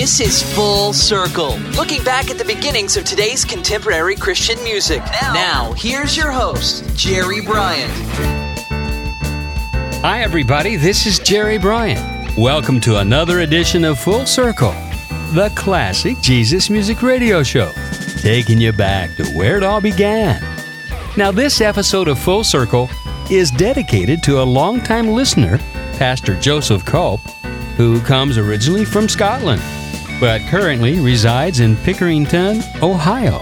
This is Full Circle, looking back at the beginnings of today's contemporary Christian music. Now, here's your host, Jerry Bryant. Hi, everybody. This is Jerry Bryant. Welcome to another edition of Full Circle, the classic Jesus Music Radio Show, taking you back to where it all began. Now, this episode of Full Circle is dedicated to a longtime listener, Pastor Joseph Culp, who comes originally from Scotland, but currently resides in Pickerington, Ohio.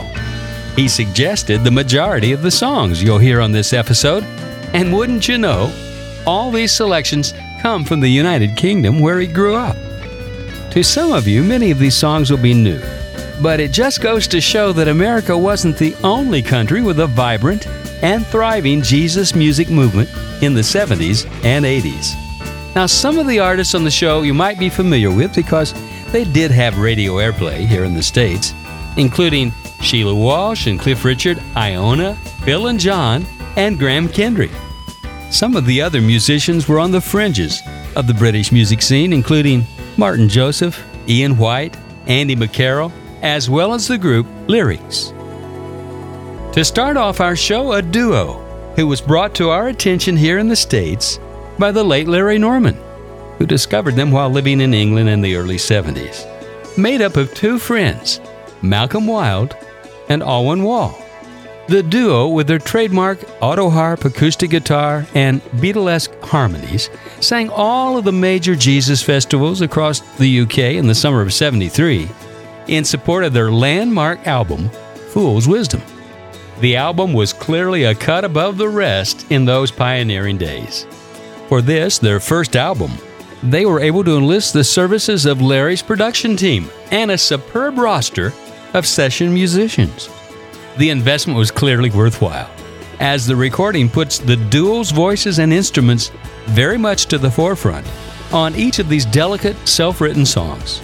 He suggested the majority of the songs you'll hear on this episode, and wouldn't you know, all these selections come from the United Kingdom where he grew up. To some of you, many of these songs will be new, but it just goes to show that America wasn't the only country with a vibrant and thriving Jesus music movement in the 70s and 80s. Now, some of the artists on the show you might be familiar with because they did have radio airplay here in the States, including Sheila Walsh and Cliff Richard, Iona, Phil and John, and Graham Kendrick. Some of the other musicians were on the fringes of the British music scene, including Martyn Joseph, Ian White, Andy McCarroll, as well as the group Lyrix. To start off our show, a duo who was brought to our attention here in the States by the late Larry Norman, who discovered them while living in England in the early 70s. Made up of two friends, Malcolm Wilde and Alwyn Wall. The duo, with their trademark auto harp, acoustic guitar, and Beatlesque harmonies, sang all of the major Jesus festivals across the UK in the summer of 73 in support of their landmark album, Fool's Wisdom. The album was clearly a cut above the rest in those pioneering days. For this, their first album, they were able to enlist the services of Larry's production team and a superb roster of session musicians the investment was clearly worthwhile, as the recording puts the duo's voices and instruments very much to the forefront on each of these delicate, self written songs.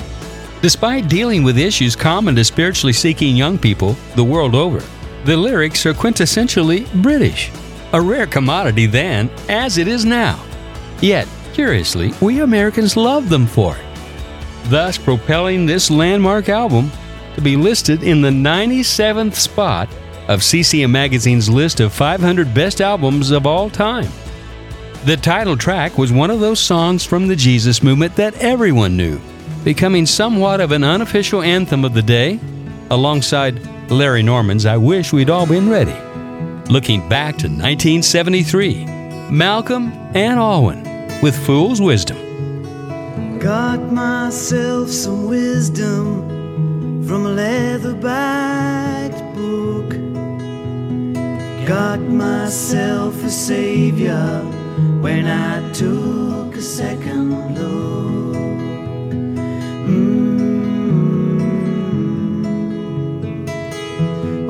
Despite dealing with issues common to spiritually seeking young people the world over, the lyrics are quintessentially British, a rare commodity then as it is now. Yet, curiously, we Americans love them for it, thus propelling this landmark album to be listed in the 97th spot of CCM Magazine's list of 500 best albums of all time. The title track was one of those songs from the Jesus movement that everyone knew, becoming somewhat of an unofficial anthem of the day, alongside Larry Norman's I Wish We'd All Been Ready. Looking back to 1973, Malcolm and Alwyn with Fool's Wisdom. Got myself some wisdom from a leather backed book. Got myself a savior when I took a second look. Mm.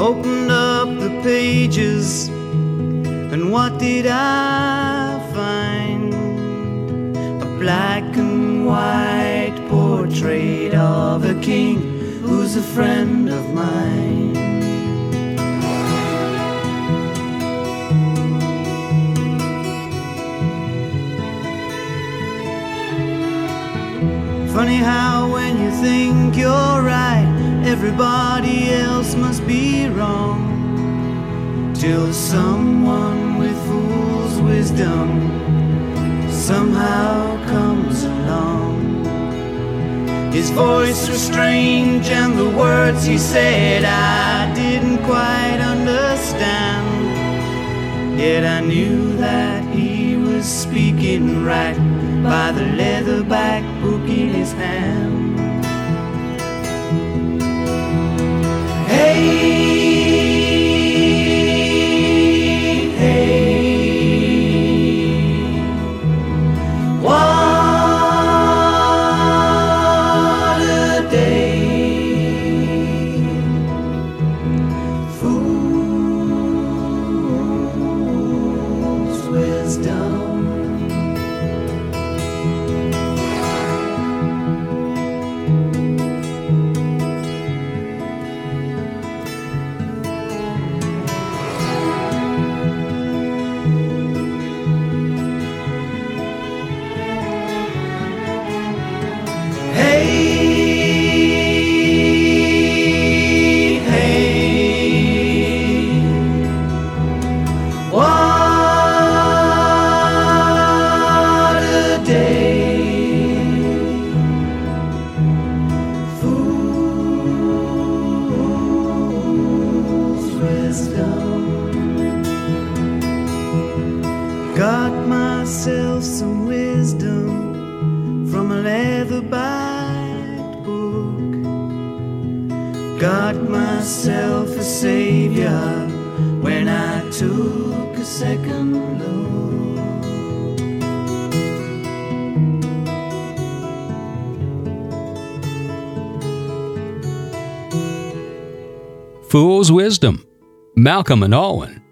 Opened up the pages, and what did I black and white portrait of a king who's a friend of mine. Funny how when you think you're right, everybody else must be wrong. Till someone with fool's wisdom somehow comes along. His voice was strange, and the words he said I didn't quite understand. Yet I knew that he was speaking right by the leatherback book in his hand. Malcolm and Alwyn,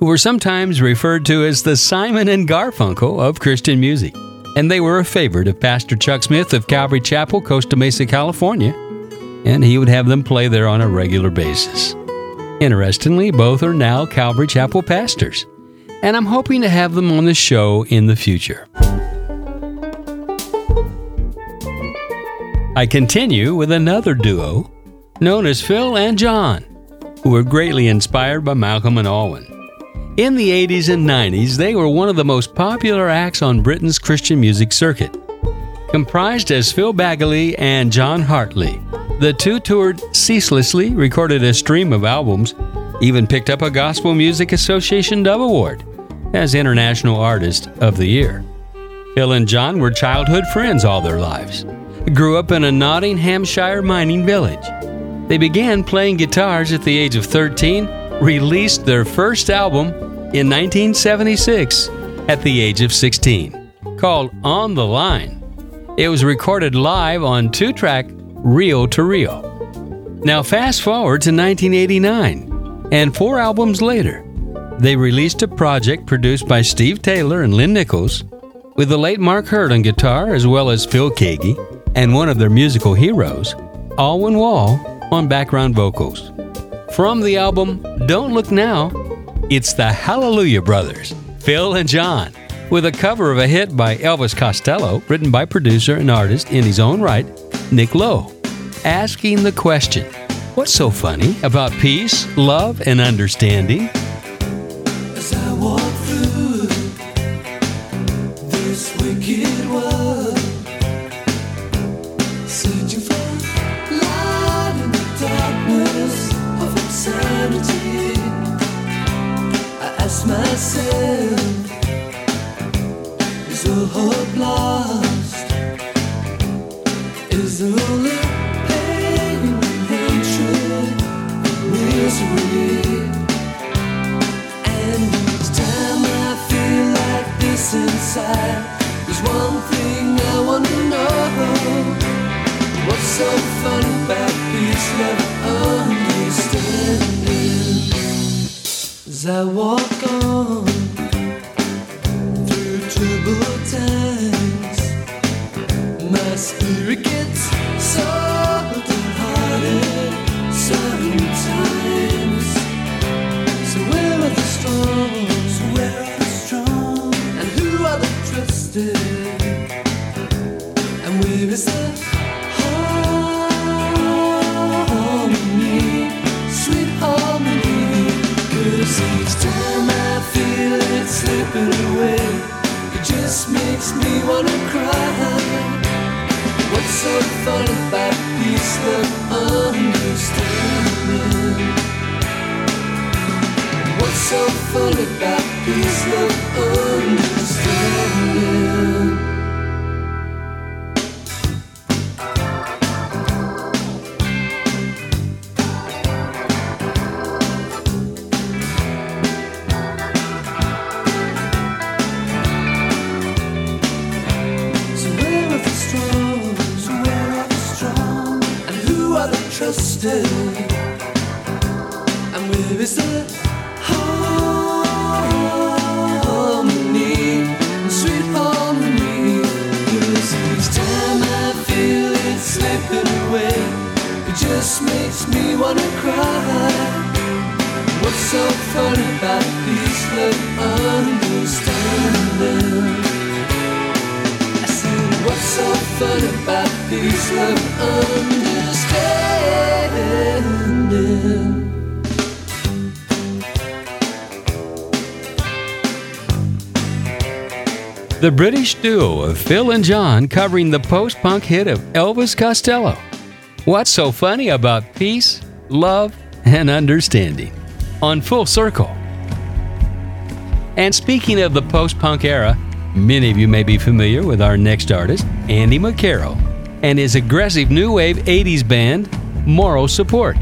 who were sometimes referred to as the Simon and Garfunkel of Christian music. And they were a favorite of Pastor Chuck Smith of Calvary Chapel, Costa Mesa, California, and he would have them play there on a regular basis. Interestingly, both are now Calvary Chapel pastors, and I'm hoping to have them on the show in the future. I continue with another duo known as Phil and John, who were greatly inspired by Malcolm and Alwyn. In the 80s and 90s, they were one of the most popular acts on Britain's Christian music circuit. Comprised as Phil Bagley and John Hartley, the two toured ceaselessly, recorded a stream of albums, even picked up a Gospel Music Association Dove Award as International Artist of the Year. Phil and John were childhood friends all their lives. Grew up in a Nottinghamshire mining village. They began playing guitars at the age of 13, released their first album in 1976 at the age of 16, called On the Line. It was recorded live on two track Reel to Reel. Now, fast forward to 1989, and four albums later, they released a project produced by Steve Taylor and Lynn Nichols, with the late Mark Heard on guitar, as well as Phil Keaggy, and one of their musical heroes, Alwyn Wall, on background vocals. From the album Don't Look Now, it's the Hallelujah Brothers, Phil and John, with a cover of a hit by Elvis Costello, written by producer and artist in his own right, Nick Lowe, asking the question What's so funny about peace, love, and understanding? The British duo of Phil and John covering the post punk hit of Elvis Costello. What's so funny about peace, love, and understanding? On Full Circle. And speaking of the post punk era, many of you may be familiar with our next artist, Andy McCarroll, and his aggressive new wave 80s band, Moral Support.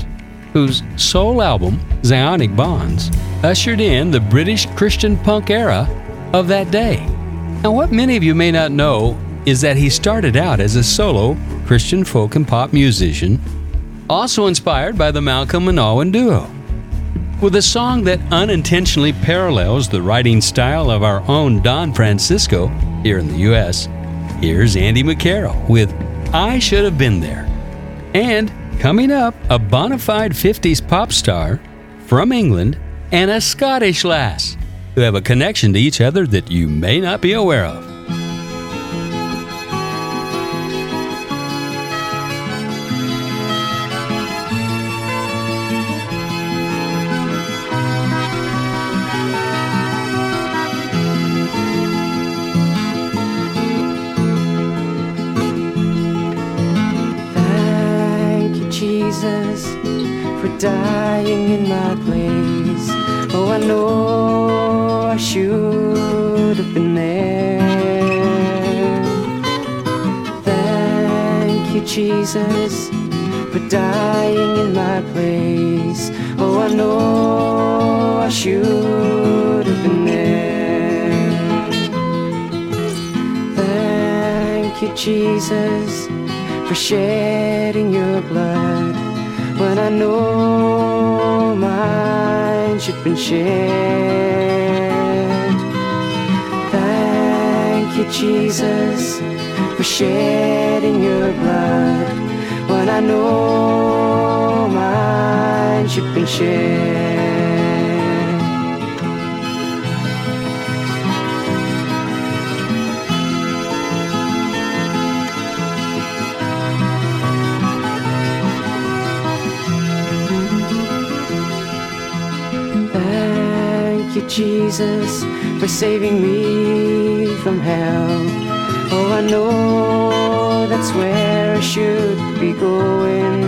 whose sole album, Zionic Bonds, ushered in the British Christian punk era of that day. Now, what many of you may not know is that he started out as a solo Christian folk and pop musician, also inspired by the Malcolm and Alwyn duo. With a song that unintentionally parallels the writing style of our own Don Francisco here in the U.S., here's Andy McCarroll with I Should Have Been There. And coming up, a bona fide 50s pop star from England and a Scottish lass who have a connection to each other that you may not be aware of. Jesus, for dying in my place. Oh, I know I should have been there. Thank you, Jesus, for shedding your blood when I know mine should have been shed. Jesus, for shedding your blood when I know mine should been shed. Thank you, Jesus, for saving me from hell. Oh, I know that's where I should be going.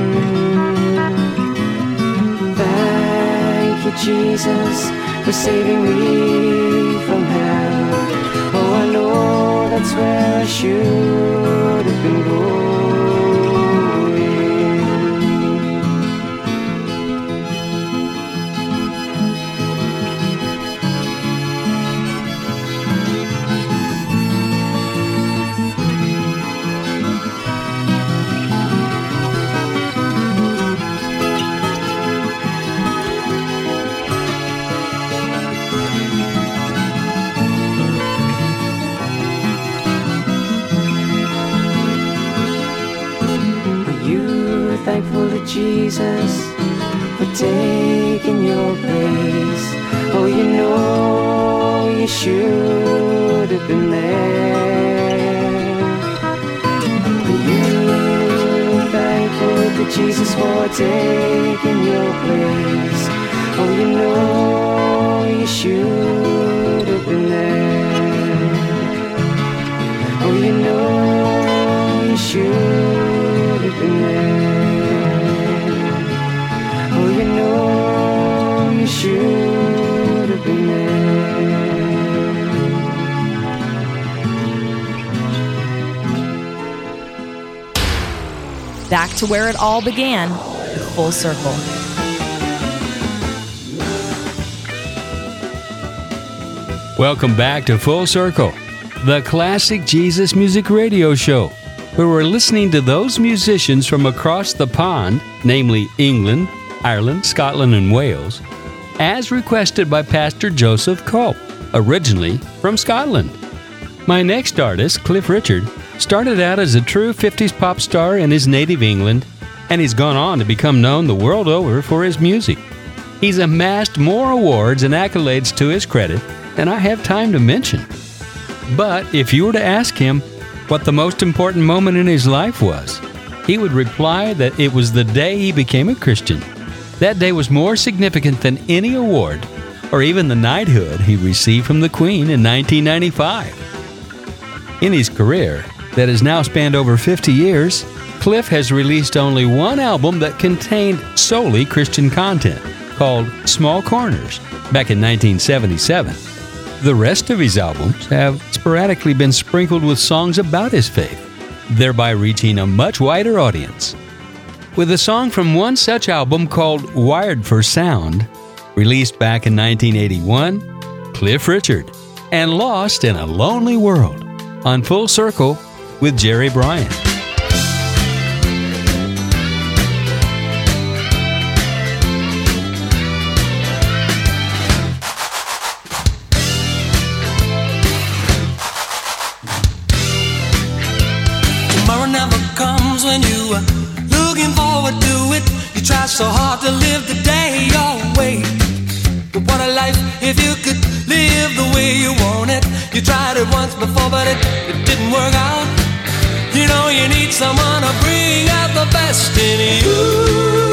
Thank you, Jesus, for saving me from hell. Oh, I know that's where I should have been going. Jesus for taking your place? Oh, you know you should have been there. Are you thankful to Jesus for taking your place? Oh, you know you should Back to where it all began, full circle. Welcome back to Full Circle, the classic Jesus Music Radio Show, where we're listening to those musicians from across the pond, namely England, Ireland, Scotland, and Wales, as requested by Pastor Joseph Culp, originally from Scotland. My next artist, Cliff Richard, started out as a true 50s pop star in his native England, and he's gone on to become known the world over for his music. He's amassed more awards and accolades to his credit than I have time to mention. But if you were to ask him what the most important moment in his life was, he would reply that it was the day he became a Christian. That day was more significant than any award or even the knighthood he received from the Queen in 1995. In his career, that has now spanned over 50 years, Cliff has released only one album that contained solely Christian content, called Small Corners, back in 1977. The rest of his albums have sporadically been sprinkled with songs about his faith, thereby reaching a much wider audience. with a song from one such album called Wired for Sound, released back in 1981, Cliff Richard, and Lost in a Lonely World on Full Circle with Jerry Bryant. Tomorrow never comes when you are looking forward to it. You try so hard to live the day your way. But what a life if you could live the way you want it. You tried it once before, but it, it didn't work out. You know you need someone to bring out the best in you.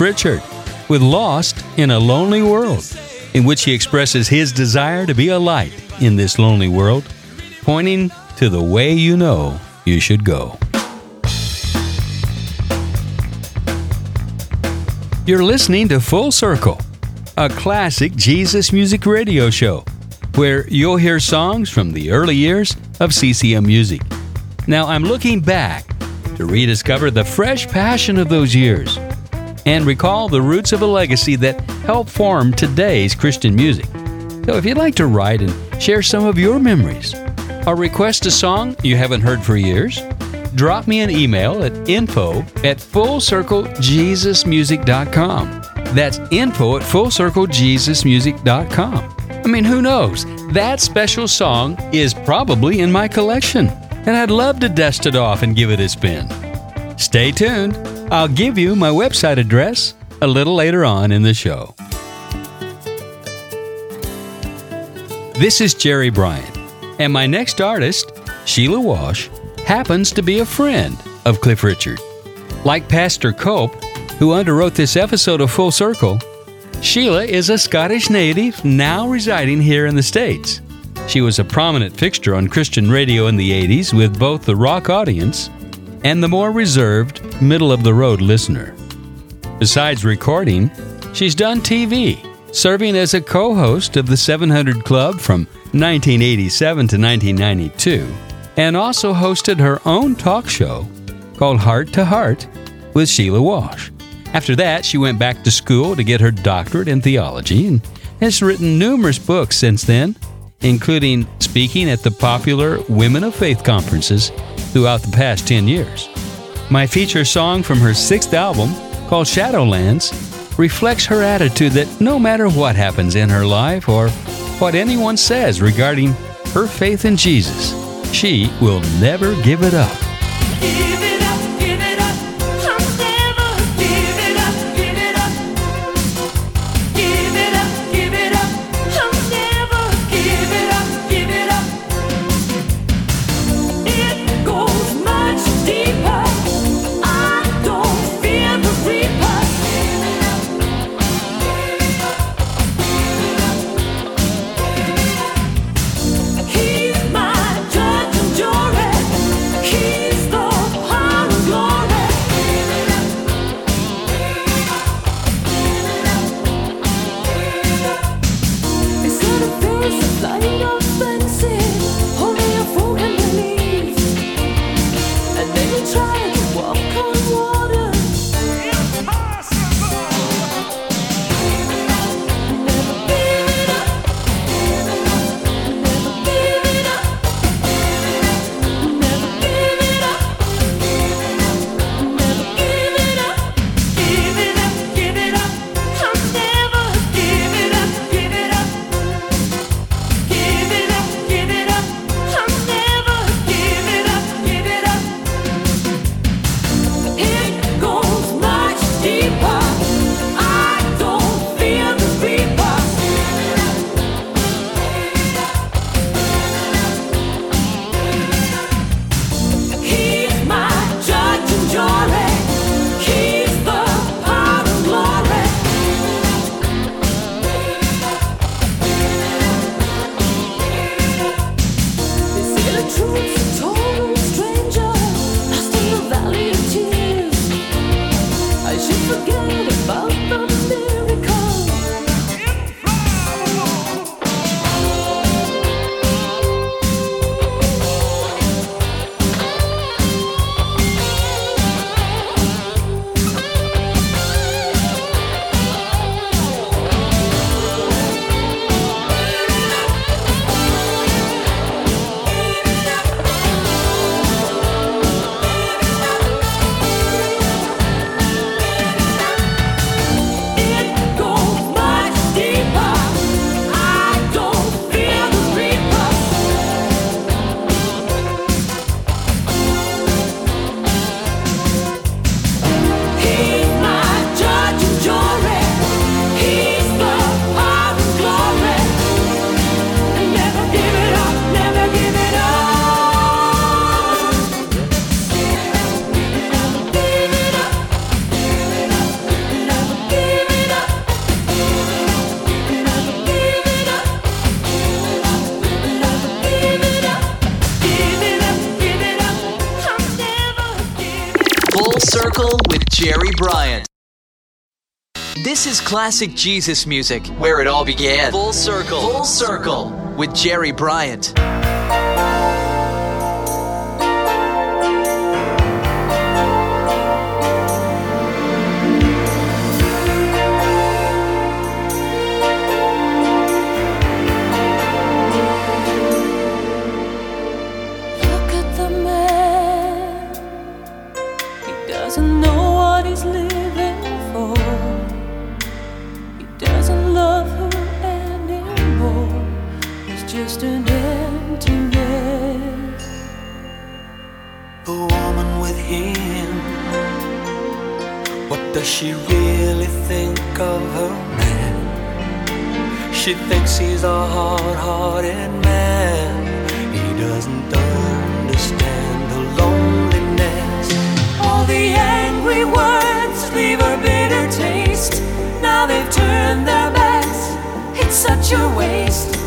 Cliff Richard with Lost in a Lonely World, in which he expresses his desire to be a light in this lonely world, pointing to the way you know you should go. You're listening to Full Circle, a classic Jesus music radio show where you'll hear songs from the early years of CCM music. Now, I'm looking back to rediscover the fresh passion of those years and recall the roots of a legacy that helped form today's Christian music. So if you'd like to write and share some of your memories or request a song you haven't heard for years, drop me an email at info at fullcirclejesusmusic.com. That's info at fullcirclejesusmusic.com. I mean, who knows? That special song is probably in my collection, and I'd love to dust it off and give it a spin. Stay tuned. I'll give you my website address a little later on in the show. This is Jerry Bryant, and my next artist, Sheila Walsh, happens to be a friend of Cliff Richard. Like Pastor Cope, who underwrote this episode of Full Circle, Sheila is a Scottish native now residing here in the States. She was a prominent fixture on Christian radio in the 80s with both the rock audience and the more reserved, middle of the road listener. Besides recording, she's done TV, serving as a co host of the 700 Club from 1987 to 1992, and also hosted her own talk show called Heart to Heart with Sheila Walsh. After that, she went back to school to get her doctorate in theology and has written numerous books since then, including speaking at the popular Women of Faith conferences throughout the past 10 years. My feature song from her sixth album, called Shadowlands, reflects her attitude that no matter what happens in her life or what anyone says regarding her faith in Jesus, she will never give it up. Classic Jesus music, where it all began. Full Circle. Full Circle with Jerry Bryant. She really think of her man? She thinks he's a hard-hearted man. He doesn't understand the loneliness. All the angry words leave a bitter taste. Now they've turned their backs. It's such a waste.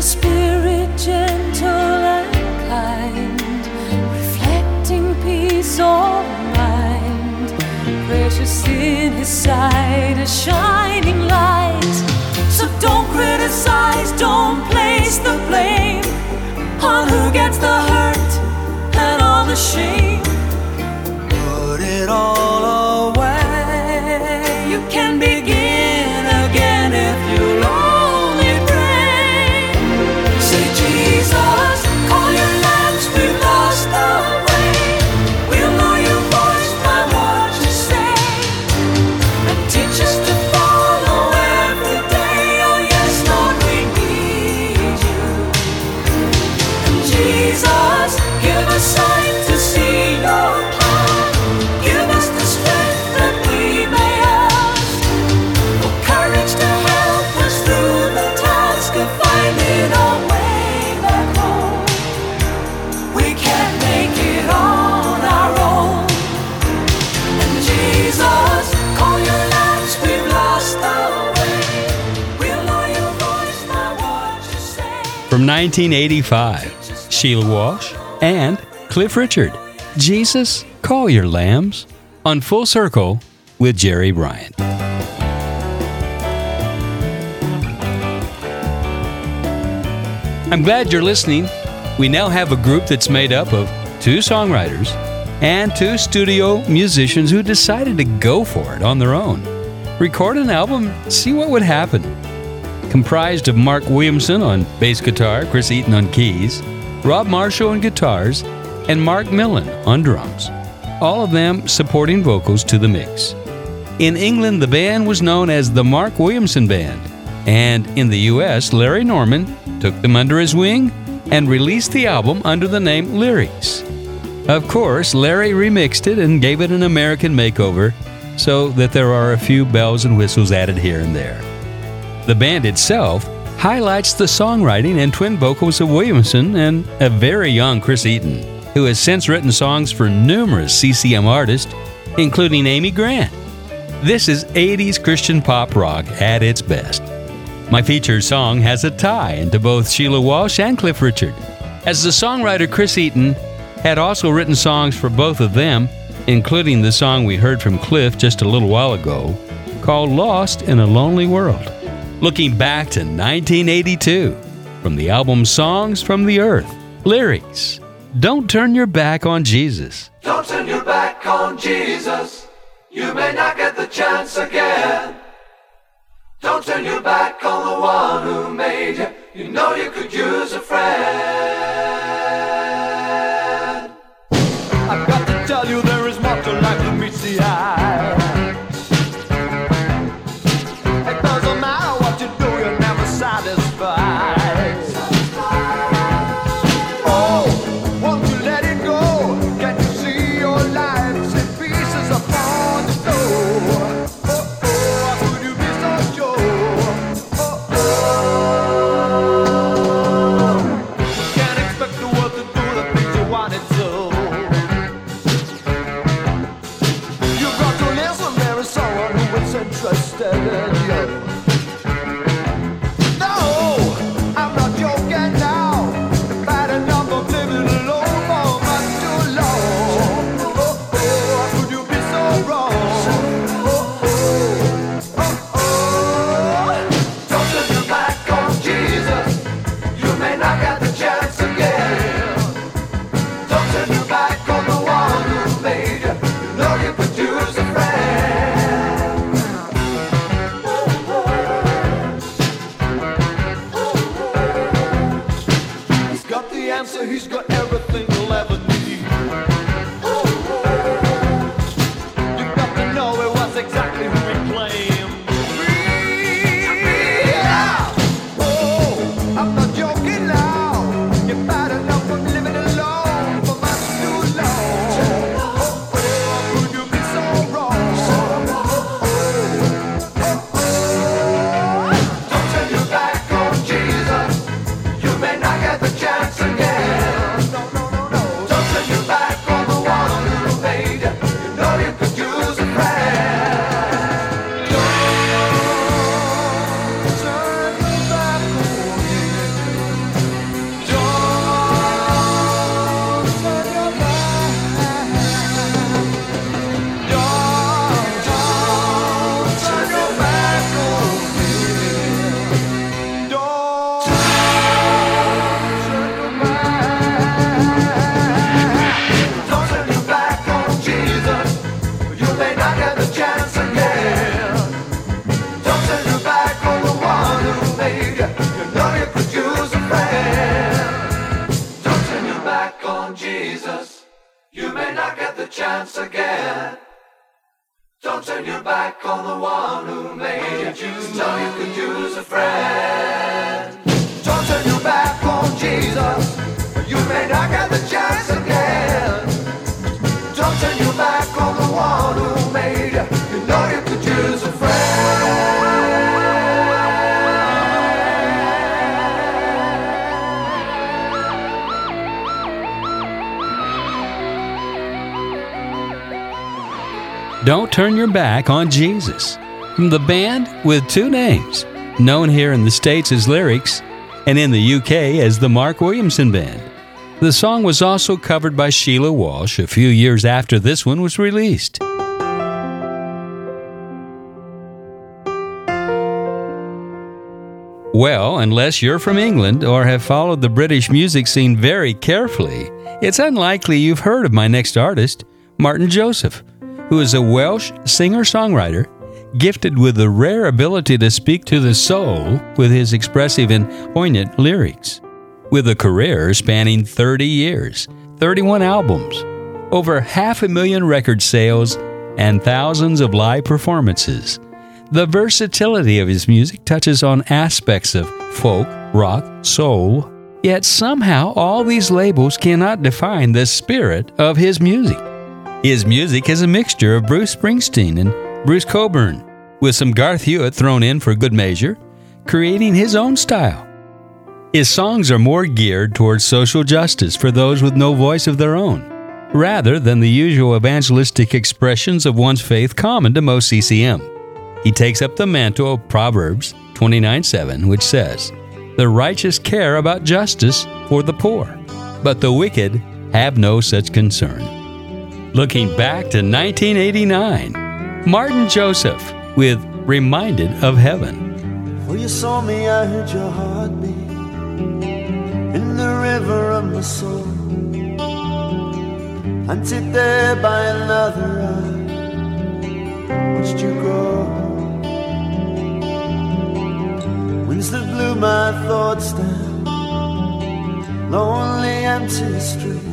A spirit gentle and kind, reflecting peace of mind, precious in his sight, a shining light. So don't criticize, don't place the blame on who gets the hurt and all the shame. Put it all away. 1985, Sheila Walsh and Cliff Richard. Jesus, call your lambs on Full Circle with Jerry Bryant. I'm glad you're listening. We now have a group that's made up of two songwriters and two studio musicians who decided to go for it on their own. Record an album, see what would happen comprised of Mark Williamson on bass guitar, Chris Eaton on keys, Rob Marshall on guitars, and Mark Millen on drums. All of them supporting vocals to the mix. In England, the band was known as the Mark Williamson Band, and in the US, Larry Norman took them under his wing and released the album under the name Lyrix. Of course, Larry remixed it and gave it an American makeover so that there are a few bells and whistles added here and there. The band itself highlights the songwriting and twin vocals of Williamson and a very young Chris Eaton, who has since written songs for numerous CCM artists, including Amy Grant. This is 80s Christian pop rock at its best. My featured song has a tie into both Sheila Walsh and Cliff Richard, as the songwriter Chris Eaton had also written songs for both of them, including the song we heard from Cliff just a little while ago, called Lost in a Lonely World. Looking back to 1982, from the album Songs from the Earth, Lyrix Don't turn your back on Jesus. Don't turn your back on Jesus. You may not get the chance again. Don't turn your back on the one who made you. You know you could use a friend. Chance again. Don't turn your back on the one who made you. Just know you could use a friend. Don't turn your back on Jesus. You may not get the chance again. Don't turn your back on the Don't Turn Your Back on Jesus. From the band with two names, known here in the States as Lyrix and in the UK as the Mark Williamson Band. The song was also covered by Sheila Walsh a few years after this one was released. Well, unless you're from England or have followed the British music scene very carefully, it's unlikely you've heard of my next artist, Martyn Joseph, who is a Welsh singer songwriter gifted with the rare ability to speak to the soul with his expressive and poignant lyrics. With a career spanning 30 years, 31 albums, over half a million record sales, and thousands of live performances. The versatility of his music touches on aspects of folk, rock, soul, yet somehow all these labels cannot define the spirit of his music. His music is a mixture of Bruce Springsteen and Bruce Cockburn, with some Garth Hewitt thrown in for good measure, creating his own style. His songs are more geared towards social justice for those with no voice of their own, rather than the usual evangelistic expressions of one's faith common to most CCM. He takes up the mantle of Proverbs 29 7, which says, The righteous care about justice for the poor, but the wicked have no such concern. Looking back to 1989, Martyn Joseph with Reminded of Heaven. You saw me, I heard your heartbeat in the river of my soul. Hunted there by another eye, watched you. Winds that blew my thoughts down, lonely, empty streets.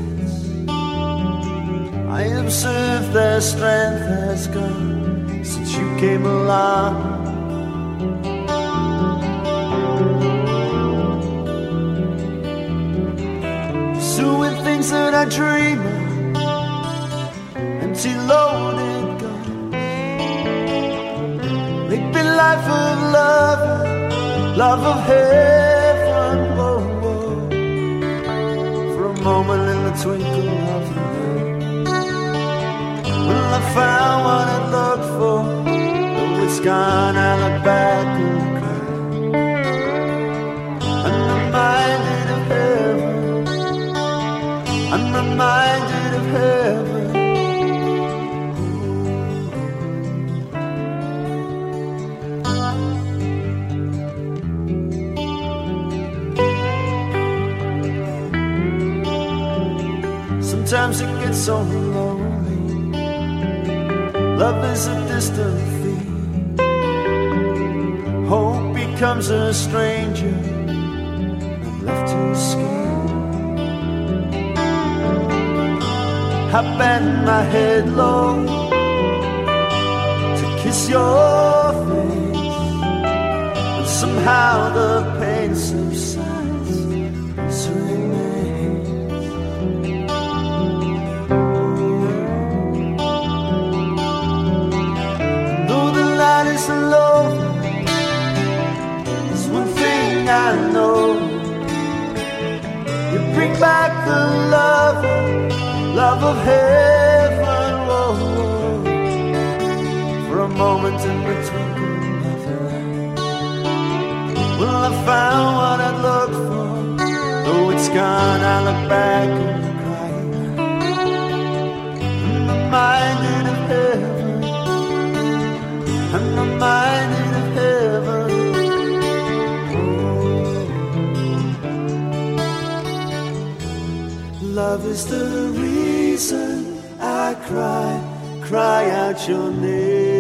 I observe their strength has gone since you came along. Pursuing things that I dream of, empty loaded guns. Make me life of love, love of heaven. Whoa, whoa. For a moment in the twinkle of an. I found what I looked for. Though it's gone, I look back and cry. I'm reminded of heaven. I'm reminded of heaven. Sometimes it gets so lonely. Love is a distant thing. Hope becomes a stranger. I'm left to escape. I bend my head low to kiss your face, and somehow the pain subsides. Back the love, love of heaven. Whoa. For a moment in the an eye. Well, I found what I looked for. Though it's gone, I look back and cry. I'm reminded of Love is the reason I cry, cry out your name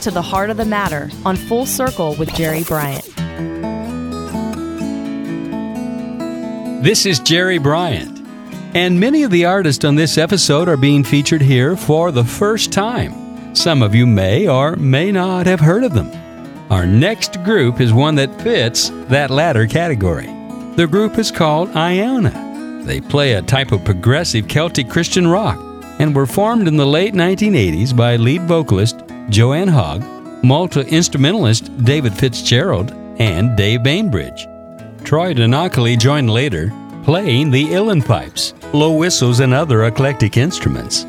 to the heart of the matter on Full Circle with Jerry Bryant. This is Jerry Bryant, and many of the artists on this episode are being featured here for the first time. Some of you may or may not have heard of them. Our next group is one that fits that latter category. The group is called Iona. They play a type of progressive Celtic Christian rock and were formed in the late 1980s by lead vocalist Joanne Hogg, multi instrumentalist David Fitzgerald, and Dave Bainbridge. Troy Donockley joined later, playing the uilleann pipes, low whistles, and other eclectic instruments.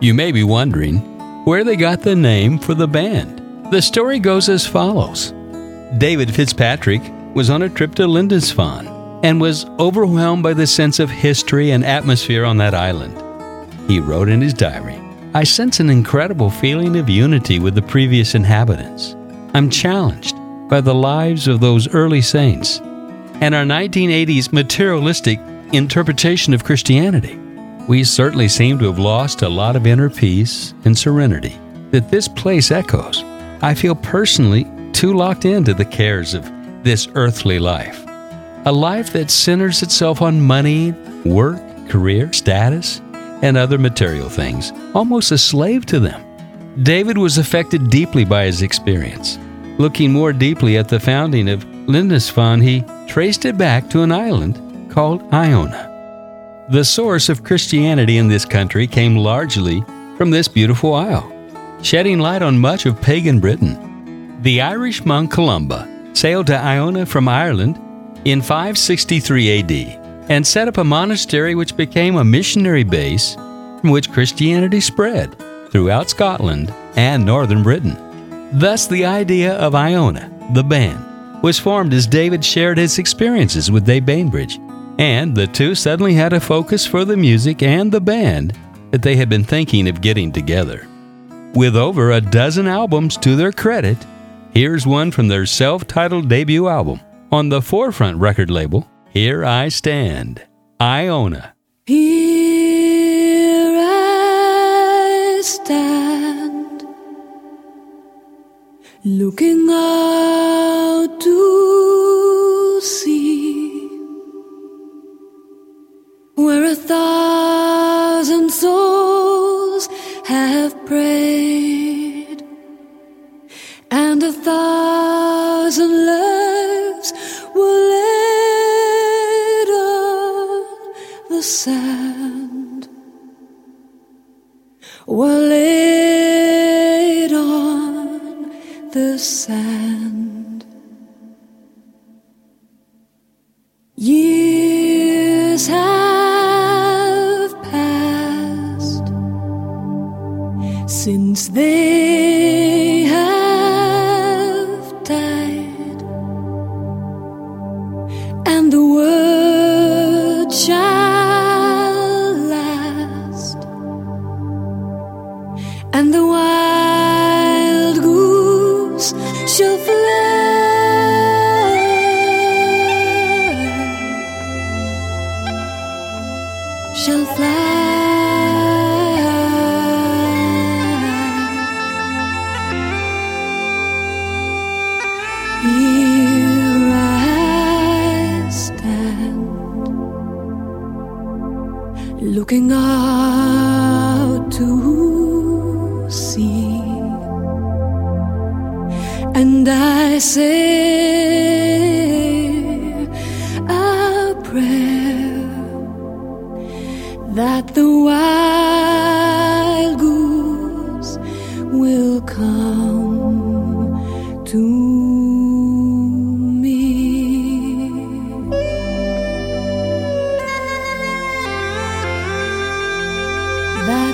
You may be wondering where they got the name for the band. The story goes as follows David Fitzpatrick was on a trip to Lindisfarne and was overwhelmed by the sense of history and atmosphere on that island. He wrote in his diary I sense an incredible feeling of unity with the previous inhabitants. I'm challenged by the lives of those early saints and our 1980s materialistic interpretation of Christianity. We certainly seem to have lost a lot of inner peace and serenity that this place echoes. I feel personally too locked into the cares of this earthly life. A life that centers itself on money, work, career, status, and other material things, almost a slave to them. David was affected deeply by his experience. Looking more deeply at the founding of Lindisfarne, he traced it back to an island called Iona. The source of Christianity in this country came largely from this beautiful isle, shedding light on much of pagan Britain. The Irish monk Columba sailed to Iona from Ireland in 563 AD and set up a monastery which became a missionary base from which Christianity spread throughout Scotland and northern Britain. Thus, the idea of Iona, the band, was formed as David shared his experiences with Dave Bainbridge, and the two suddenly had a focus for the music and the band that they had been thinking of getting together. With over a dozen albums to their credit, here's one from their self titled debut album on the Forefront record label Here I Stand, Iona. Here I stand, looking out to sea, where a thousand souls have prayed,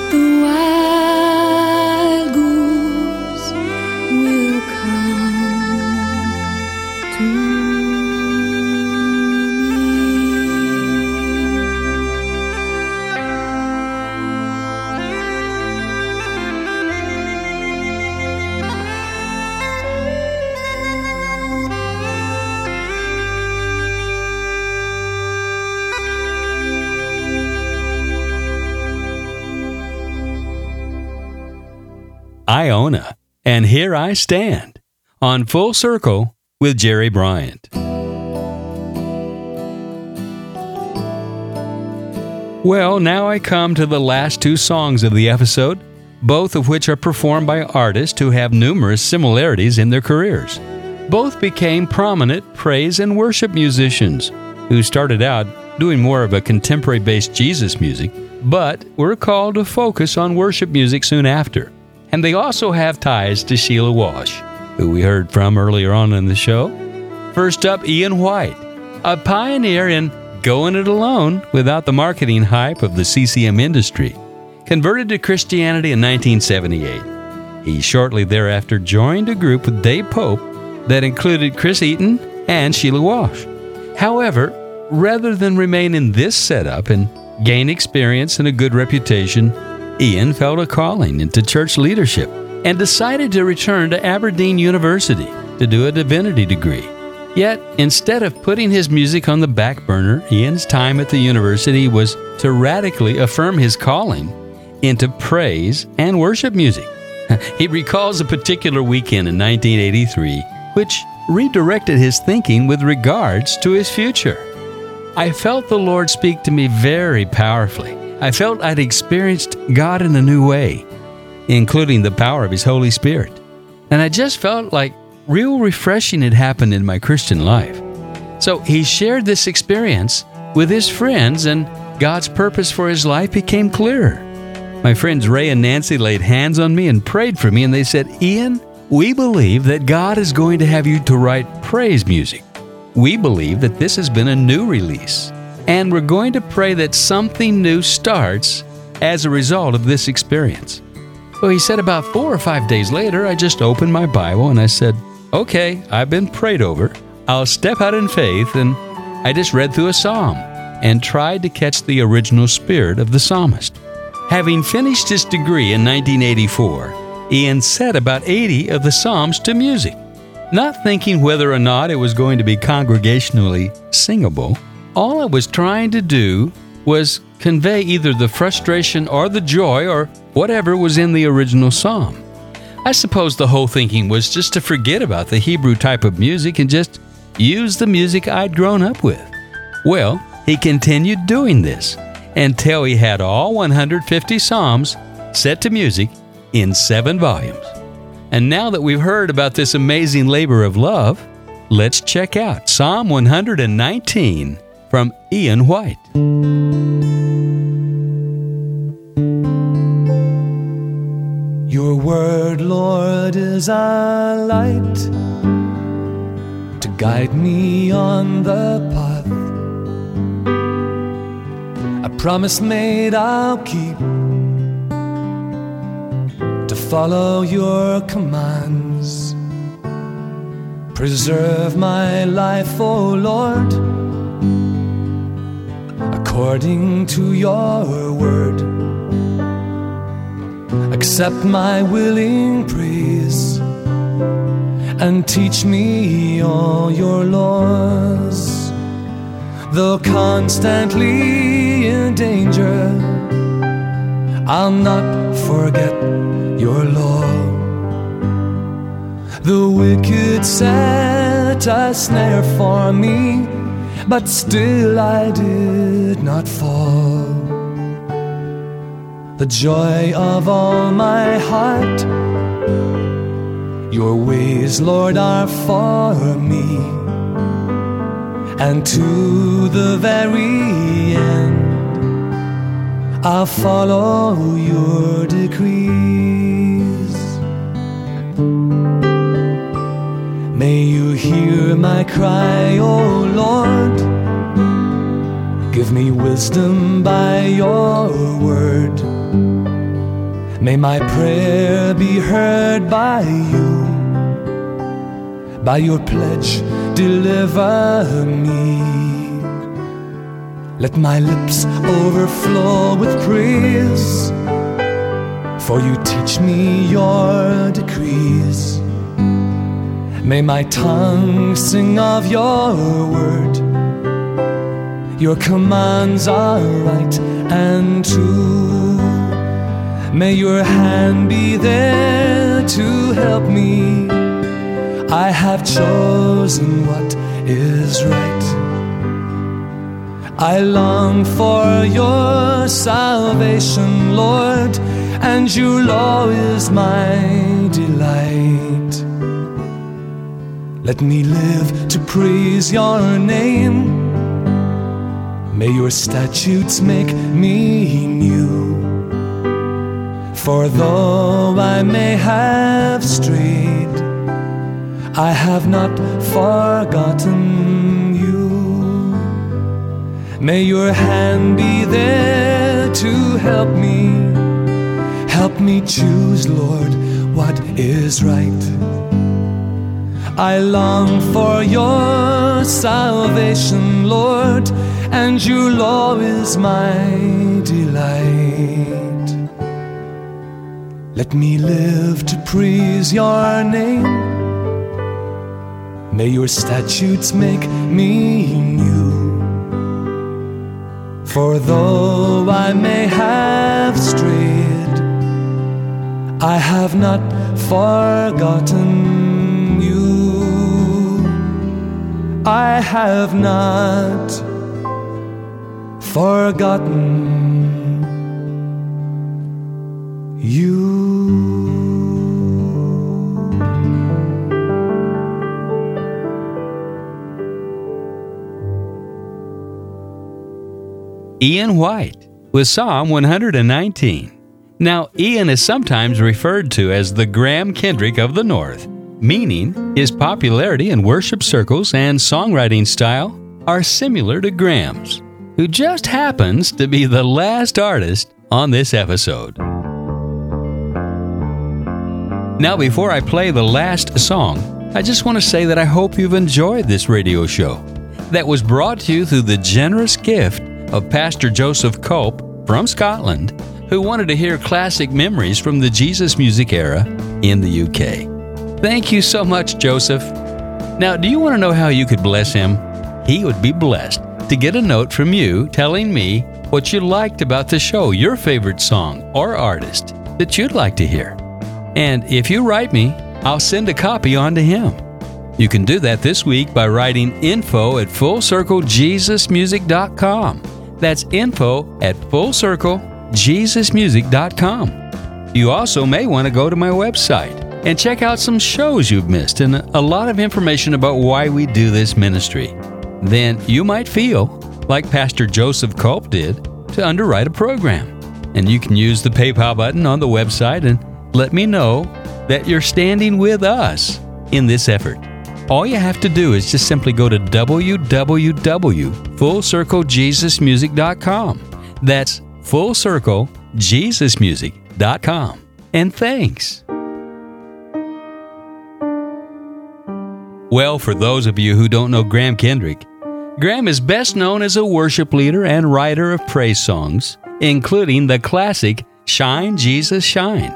That and Here I Stand on Full Circle with Jerry Bryant. Well, now I come to the last two songs of the episode, both of which are performed by artists who have numerous similarities in their careers. Both became prominent praise and worship musicians who started out doing more of a contemporary based Jesus music, but were called to focus on worship music soon after. And they also have ties to Sheila Walsh, who we heard from earlier on in the show. First up, Ian White, a pioneer in going it alone without the marketing hype of the CCM industry. Converted to Christianity in 1978, he shortly thereafter joined a group with Dave Pope that included Chris Eaton and Sheila Walsh. However, rather than remain in this setup and gain experience and a good reputation, Ian felt a calling into church leadership and decided to return to Aberdeen University to do a divinity degree. Yet, instead of putting his music on the back burner, Ian's time at the university was to radically affirm his calling into praise and worship music. he recalls a particular weekend in 1983 which redirected his thinking with regards to his future. I felt the Lord speak to me very powerfully. I felt I'd experienced God in a new way, including the power of His Holy Spirit. And I just felt like real refreshing had happened in my Christian life. So he shared this experience with his friends, and God's purpose for his life became clearer. My friends Ray and Nancy laid hands on me and prayed for me, and they said, Ian, we believe that God is going to have you to write praise music. We believe that this has been a new release, and we're going to pray that something new starts as a result of this experience. Well, he said about four or five days later, I just opened my Bible and I said, Okay, I've been prayed over. I'll step out in faith. And I just read through a psalm and tried to catch the original spirit of the psalmist. Having finished his degree in 1984, Ian set about 80 of the psalms to music. Not thinking whether or not it was going to be congregationally singable, all I was trying to do was convey either the frustration or the joy or whatever was in the original psalm. I suppose the whole thinking was just to forget about the Hebrew type of music and just use the music I'd grown up with. Well, he continued doing this until he had all 150 Psalms set to music in seven volumes. And now that we've heard about this amazing labor of love, let's check out Psalm 119 from Ian White. Your word, Lord, is a light to guide me on the path. A promise made I'll keep to follow your commands. Preserve my life, O oh Lord, according to your word accept my willing praise and teach me all your laws. Though constantly in danger, I'll not forget your law. The wicked set a snare for me, but still I did not fall the joy of all my heart. Your ways, Lord, are for me, and to the very end, I'll follow your decrees. May you hear my cry, O oh Lord. Give me wisdom by your word. May my prayer be heard by you. By your pledge, deliver me. Let my lips overflow with praise. For you teach me your decrees. May my tongue sing of your word. Your commands are right and true. May your hand be there to help me. I have chosen what is right. I long for your salvation, Lord, and your law is my delight. Let me live to praise your name. May your statutes make me new. For though I may have strayed, I have not forgotten you. May your hand be there to help me. Help me choose, Lord, what is right. I long for your salvation, Lord, and your law is my delight. Let me live to praise your name. May your statutes make me new. For though I may have strayed, I have not forgotten I have not forgotten you. Ian White with Psalm 119. Now, Ian is sometimes referred to as the Graham Kendrick of the North, meaning his popularity in worship circles and songwriting style are similar to Graham's, who just happens to be the last artist on this episode. Now, before I play the last song, I just want to say that I hope you've enjoyed this radio show that was brought to you through the generous gift of Pastor Joseph Cope from Scotland, who wanted to hear classic memories from the Jesus music era in the UK. Thank you so much, Joseph. Now, do you want to know how you could bless him? He would be blessed to get a note from you telling me what you liked about the show, your favorite song or artist that you'd like to hear. And if you write me, I'll send a copy on to him. You can do that this week by writing info at fullcirclejesusmusic.com. That's info at fullcirclejesusmusic.com. You also may want to go to my website and check out some shows you've missed and a lot of information about why we do this ministry. Then you might feel, like Pastor Joseph Culp did, to underwrite a program. And you can use the PayPal button on the website and let me know that you're standing with us in this effort. All you have to do is just simply go to www.fullcirclejesusmusic.com. That's fullcirclejesusmusic.com. And thanks. Well, for those of you who don't know Graham Kendrick, Graham is best known as a worship leader and writer of praise songs, including the classic Shine, Jesus, Shine.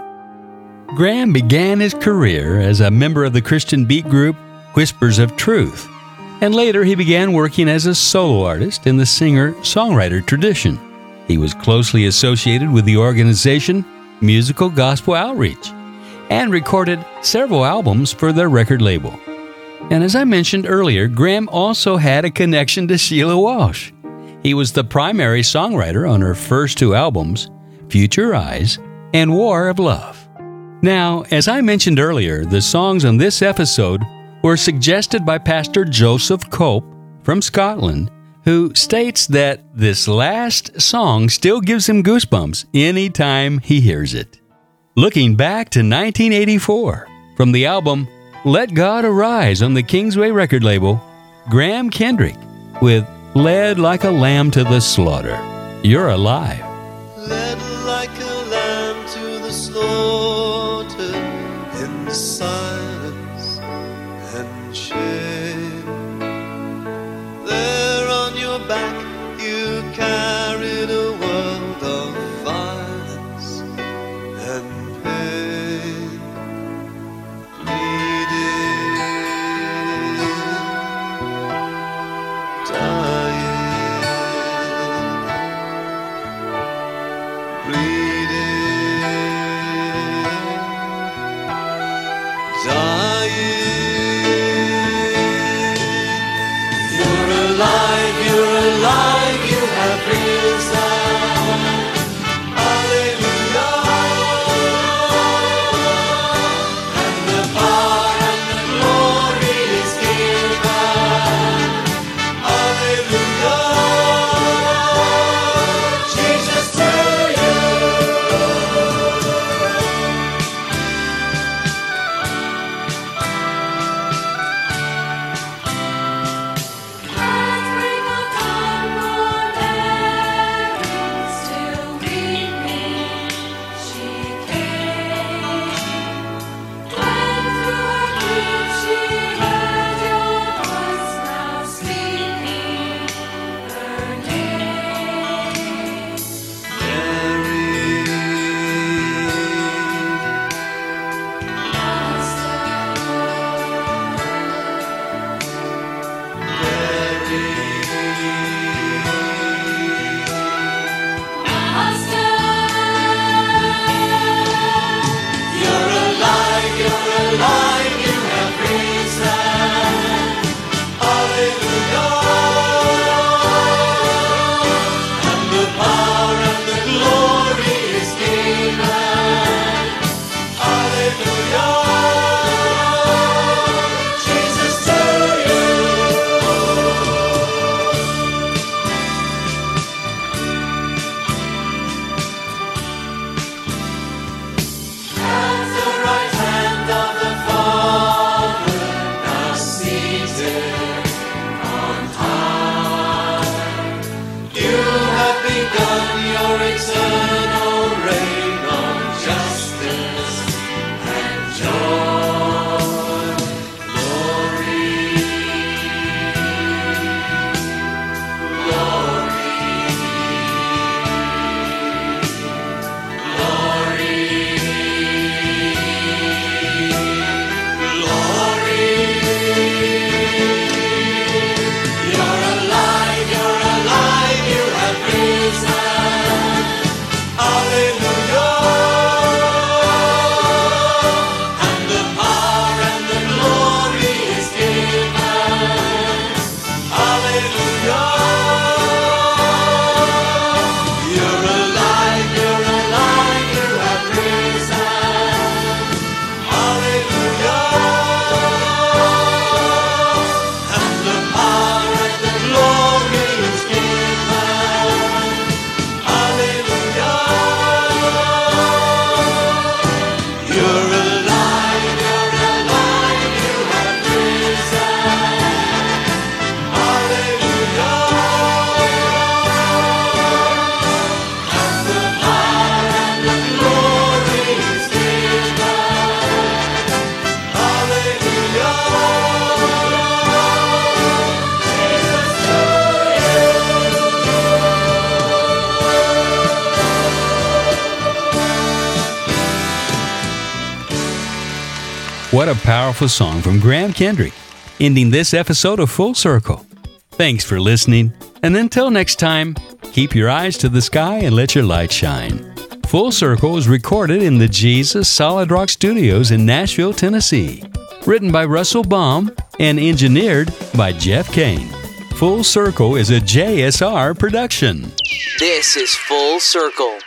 Graham began his career as a member of the Christian beat group Whispers of Truth, and later he began working as a solo artist in the singer songwriter tradition. He was closely associated with the organization Musical Gospel Outreach and recorded several albums for their record label. And as I mentioned earlier, Graham also had a connection to Sheila Walsh. He was the primary songwriter on her first two albums, Future Eyes and War of Love. Now, as I mentioned earlier, the songs on this episode were suggested by Pastor Joseph Cope from Scotland, who states that this last song still gives him goosebumps anytime he hears it. Looking back to 1984, from the album Let God Arise on the Kingsway record label, Graham Kendrick with Led Like a Lamb to the Slaughter. You're alive. Led like a lamb to the slaughter in the silence powerful song from Graham Kendrick, ending this episode of Full Circle. Thanks for listening, and until next time, keep your eyes to the sky and let your light shine. Full Circle was recorded in the Jesus Solid Rock Studios in Nashville, Tennessee. Written by Russell Baum and engineered by Jeff Kane. Full Circle is a JSR production. This is Full Circle